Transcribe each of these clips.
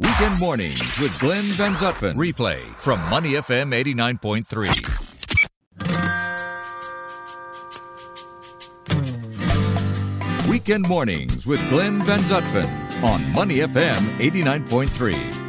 Weekend mornings with Glenn Van Zutphen. Replay from Money FM 89.3. Weekend mornings with Glenn Van Zutphen on Money FM 89.3.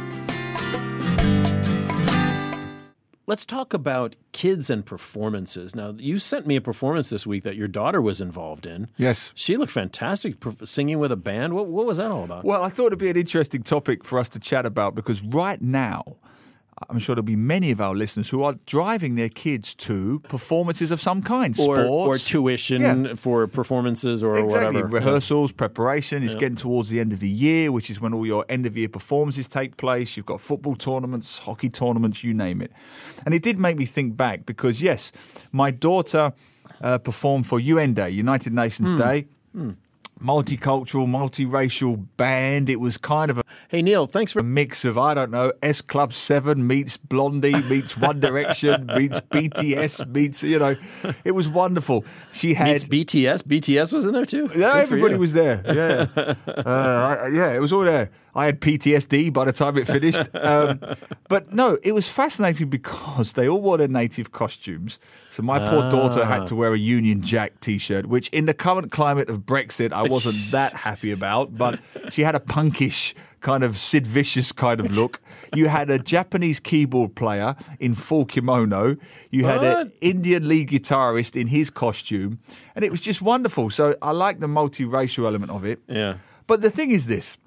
Let's talk about kids and performances. Now, you sent me a performance this week that your daughter was involved in. Yes. She looked fantastic singing with a band. What, what was that all about? Well, I thought it'd be an interesting topic for us to chat about because right now, I'm sure there'll be many of our listeners who are driving their kids to performances of some kind, or, sports or tuition Yeah. for performances or Exactly. whatever. Rehearsals, preparation. It's getting towards the end of the year, which is when all your end of year performances take place. You've got football tournaments, hockey tournaments, you name it. And it did make me think back because, yes, my daughter uh, performed for UN Day, United Nations Hmm. Day. Multicultural, multiracial band. It was kind of a Hey, Neil, thanks for a mix of I don't know S Club Seven meets Blondie meets One Direction meets BTS meets you know, it was wonderful. She had meets BTS. BTS was in there too. yeah, Good everybody was there. Yeah, uh, I, yeah, it was all there. I had PTSD by the time it finished. Um, but no, it was fascinating because they all wore their native costumes. So my poor daughter Ah. had to wear a Union Jack T-shirt, which in the current climate of Brexit, I wasn't that happy about. But she had a punkish kind of Sid Vicious kind of look. You had a Japanese keyboard player in full kimono. You had an Indian lead guitarist in his costume, and it was just wonderful. So I like the multiracial element of it. Yeah. But the thing is this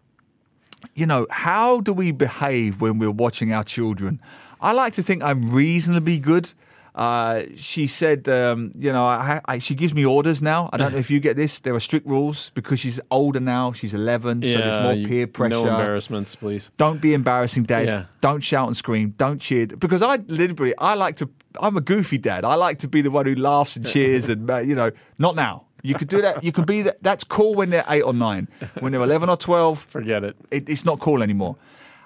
you know, how do we behave when we're watching our children? I like to think I'm reasonably good. Uh, she said, um, you know, I, I, she gives me orders now. I don't know if you get this. There are strict rules because she's older now. She's 11, so there's more you- peer pressure. No embarrassments, please. Don't be embarrassing, Dad. Yeah. Don't shout and scream. Don't cheer. Because I literally, I like to. I'm a goofy dad. I like to be the one who laughs and cheers, and you know, not now. You could do that. You can be that. That's cool when they're eight or nine. When they're eleven or twelve, Forget it. it, it's not cool anymore.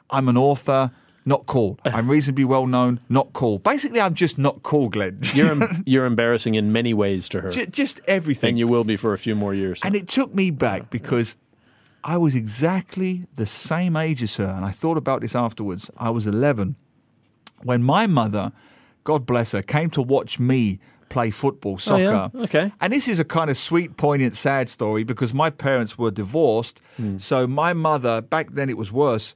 I'm an author. Not cool. I'm reasonably well known. Not cool. Basically, I'm just not cool, Glenn. You're em- you're embarrassing in many ways to her, Ju- just everything. and you will be for a few more years. And it took me back because I was exactly the same age as her. And I thought about this afterwards. I was 11 when my mother, God bless her, came to watch me play football, Oh, yeah? soccer. Okay. And this is a kind of sweet, poignant, sad story because my parents were divorced. Hmm. So my mother, back then it was worse.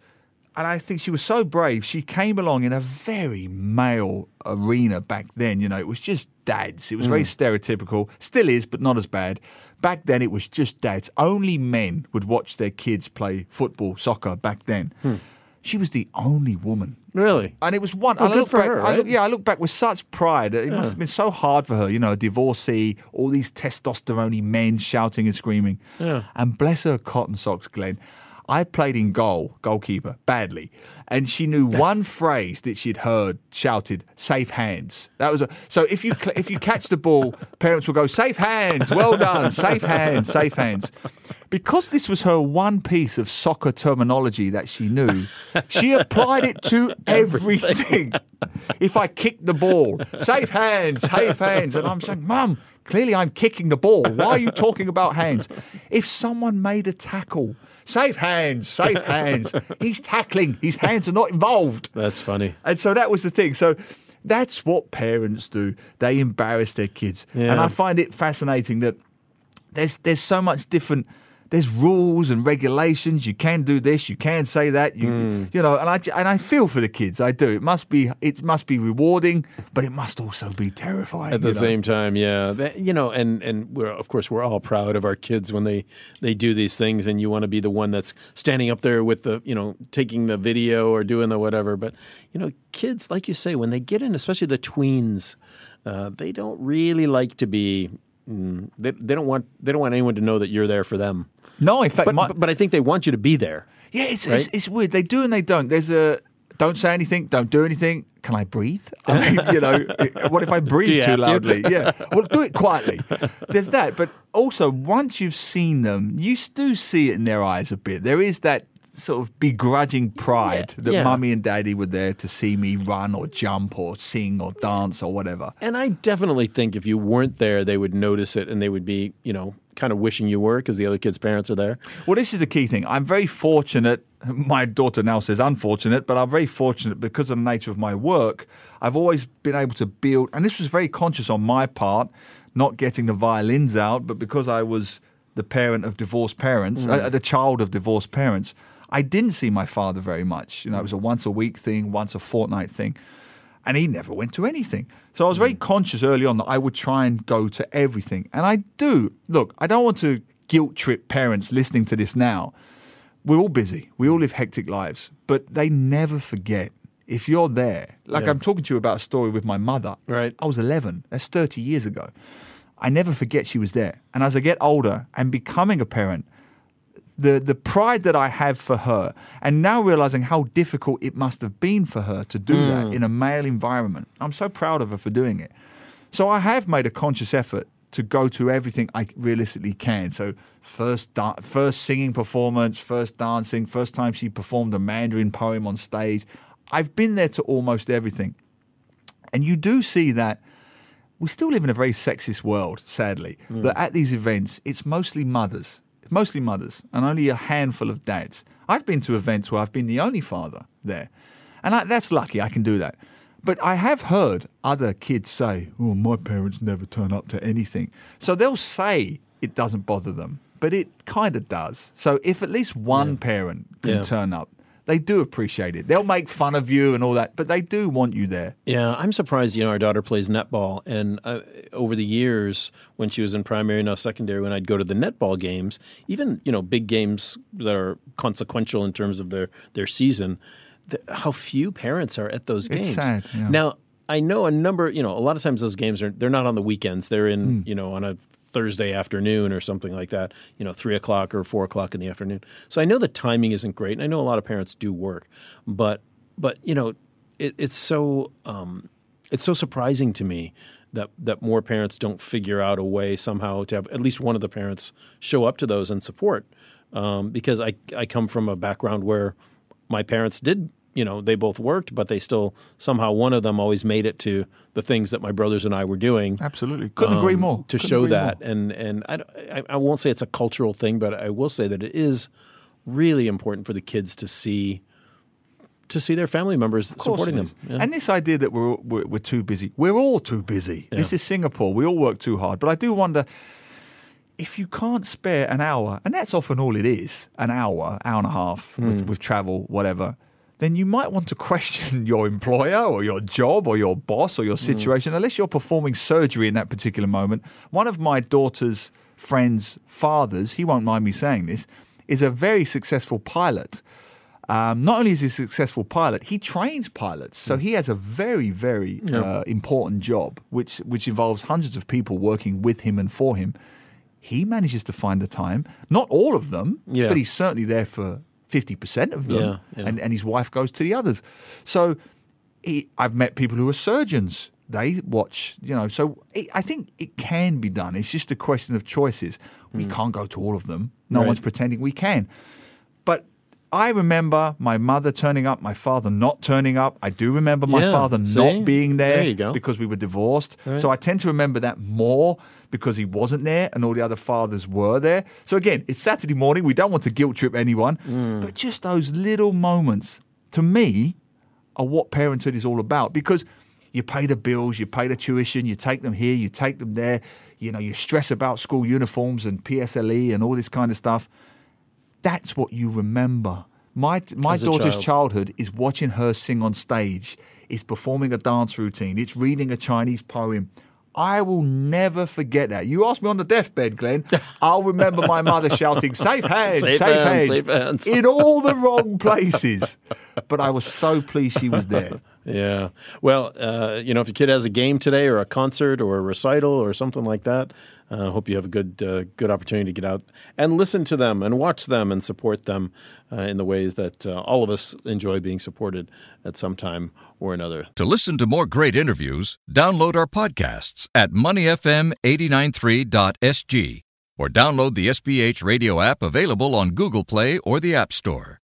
And I think she was so brave. She came along in a very male arena back then. You know, it was just dads. It was very stereotypical. Still is, but not as bad. Back then, it was just dads. Only men would watch their kids play football, soccer back then. She was the only woman. really, And it was one. Oh, I good look for back, her, I look, yeah, I look back with such pride. It must have been so hard for her, you know, a divorcee, all these testosterone men shouting and screaming. Yeah. And bless her cotton socks, Glenn. I played in goal, goalkeeper, badly, and she knew one phrase that she'd heard shouted, "Safe hands." That was a, so. If you if you catch the ball, parents will go, "Safe hands, well done, safe hands, safe hands." Because this was her one piece of soccer terminology that she knew, she applied it to everything. if I kicked the ball, safe hands, safe hands. And I'm saying, Mum, clearly I'm kicking the ball. Why are you talking about hands? If someone made a tackle, safe hands, safe hands. He's tackling, his hands are not involved. that's funny. And so that was the thing. So that's what parents do. They embarrass their kids. And I find it fascinating that there's there's so much different there's rules and regulations. You can do this, you can say that. You Hmm. you know, and I and I feel for the kids. I do. It must be it must be rewarding, but it must also be terrifying. At the know? same time, yeah, That- you know, and and we're of course we're all proud of our kids when they they do these things, and you want to be the one that's standing up there with the you know taking the video or doing the whatever. But you know, kids, like you say, when they get in, especially the tweens, uh, they don't really like to be. Mm, they, they don't want they don't want anyone to know that you're there for them. No, in fact, But my, but, I think they want you to be there. Yeah, it's, Right? it's it's weird. They do and they don't. There's a don't say anything, don't do anything. Can I breathe? I mean, you know, what if I breathe too have to? loudly? Yeah, well, do it quietly. There's that, but also once you've seen them, you do see it in their eyes a bit. There is that sort of begrudging pride Yeah, that yeah. mummy and daddy were there to see me run or jump or sing or dance or whatever. And I definitely think if you weren't there, they would notice it and they would be, you know, kind of wishing you were because the other kids' parents are there? Well, this is the key thing. I'm very fortunate. My daughter now says unfortunate, but I'm very fortunate because of the nature of my work. I've always been able to build, and this was very conscious on my part, not getting the violins out, but because I was the parent of divorced parents, Mm. uh, the child of divorced parents, I didn't see my father very much. You know, it was a once a week thing, once a fortnight thing and he never went to anything. So I was very mm. conscious early on that I would try and go to everything. And I do. Look, I don't want to guilt trip parents listening to this now. We're all busy, we all live hectic lives, but they never forget. If you're there, like Yeah. I'm talking to you about a story with my mother. Right. I was 11. That's 30 years ago. I never forget she was there. And as I get older and becoming a parent, the the pride that I have for her, and now realizing how difficult it must have been for her to do that mm. in a male environment. I'm so proud of her for doing it. So I have made a conscious effort to go to everything I realistically can. So first da- first singing performance, first dancing, first time she performed a Mandarin poem on stage. I've been there to almost everything. And you do see that we still live in a very sexist world, sadly. Mm. That at these events, it's mostly mothers, mostly mothers, and only a handful of dads. I've been to events where I've been the only father there, and I, that's lucky. I can do that. But I have heard other kids say, "Oh, my parents never turn up to anything," so they'll say it doesn't bother them, but it kind of does. So if at least one parent can Yeah. turn up. They do appreciate it. They'll make fun of you and all that, but they do want you there. Yeah, I'm surprised. You know, our daughter plays netball, and uh, over the years, when she was in primary and now secondary, when I'd go to the netball games, even you know big games that are consequential in terms of their their season, th- how few parents are at those games. sad, yeah. Now, I know a number. You know, a lot of times those games are they're not on the weekends. They're in Hmm. you know on a Thursday afternoon or something like that. You know, three o'clock or four o'clock in the afternoon. So I know the timing isn't great, and I know a lot of parents do work, but but you know, it, it's so um, it's so surprising to me that that more parents don't figure out a way somehow to have at least one of the parents show up to those and support. Um, because I I come from a background where my parents did you know they both worked, but they still somehow one of them always made it to the things that my brothers and I were doing. Absolutely. Couldn't agree um, more. To Couldn't show that, more. and and I, I I won't say it's a cultural thing, but I will say that it is really important for the kids to see to see their family members supporting them. Yeah. And this idea that we're, we're we're too busy, we're all too busy. This is Singapore. We all work too hard. But I do wonder if you can't spare an hour, and that's often all it is, an hour, hour and a half with, with travel, whatever. Then you might want to question your employer or your job or your boss or your Hmm. situation, unless you're performing surgery in that particular moment. One of my daughter's friends' fathers, he won't mind me saying this, is a very successful pilot. Um, not only is he a successful pilot, he trains pilots. So he has a very, very uh, important job, which which involves hundreds of people working with him and for him. He manages to find the time. Not all of them, Yeah. but he's certainly there for fifty percent of them, Yeah, yeah. And, and his wife goes to the others. So he, I've met people who are surgeons. They watch, you know. So it, I think it can be done. It's just a question of choices. We mm. can't go to all of them. No. Right. one's pretending we can. I remember my mother turning up, my father not turning up. I do remember my Yeah, father see? not being there, There because we were divorced. So I tend to remember that more because he wasn't there and all the other fathers were there. So again, it's Saturday morning. We don't want to guilt trip anyone, Mm. but just those little moments to me are what parenthood is all about because you pay the bills, you pay the tuition, you take them here, you take them there, you know, you stress about school uniforms and PSLE and all this kind of stuff. That's what you remember. My my As daughter's child. childhood is watching her sing on stage, It's performing a dance routine, it's reading a Chinese poem. I will never forget that. You asked me on the deathbed, Glenn. I'll remember my mother shouting, "Safe hands, Safe safe, hands, hands, safe hands." in all the wrong places. But I was so pleased she was there. Yeah. Well, uh, you know, if your kid has a game today or a concert or a recital or something like that, I uh, hope you have a good uh, good opportunity to get out and listen to them and watch them and support them uh, in the ways that uh, all of us enjoy being supported at some time or another. To listen to more great interviews, download our podcasts at moneyfm893.sg or download the SPH radio app available on Google Play or the App Store.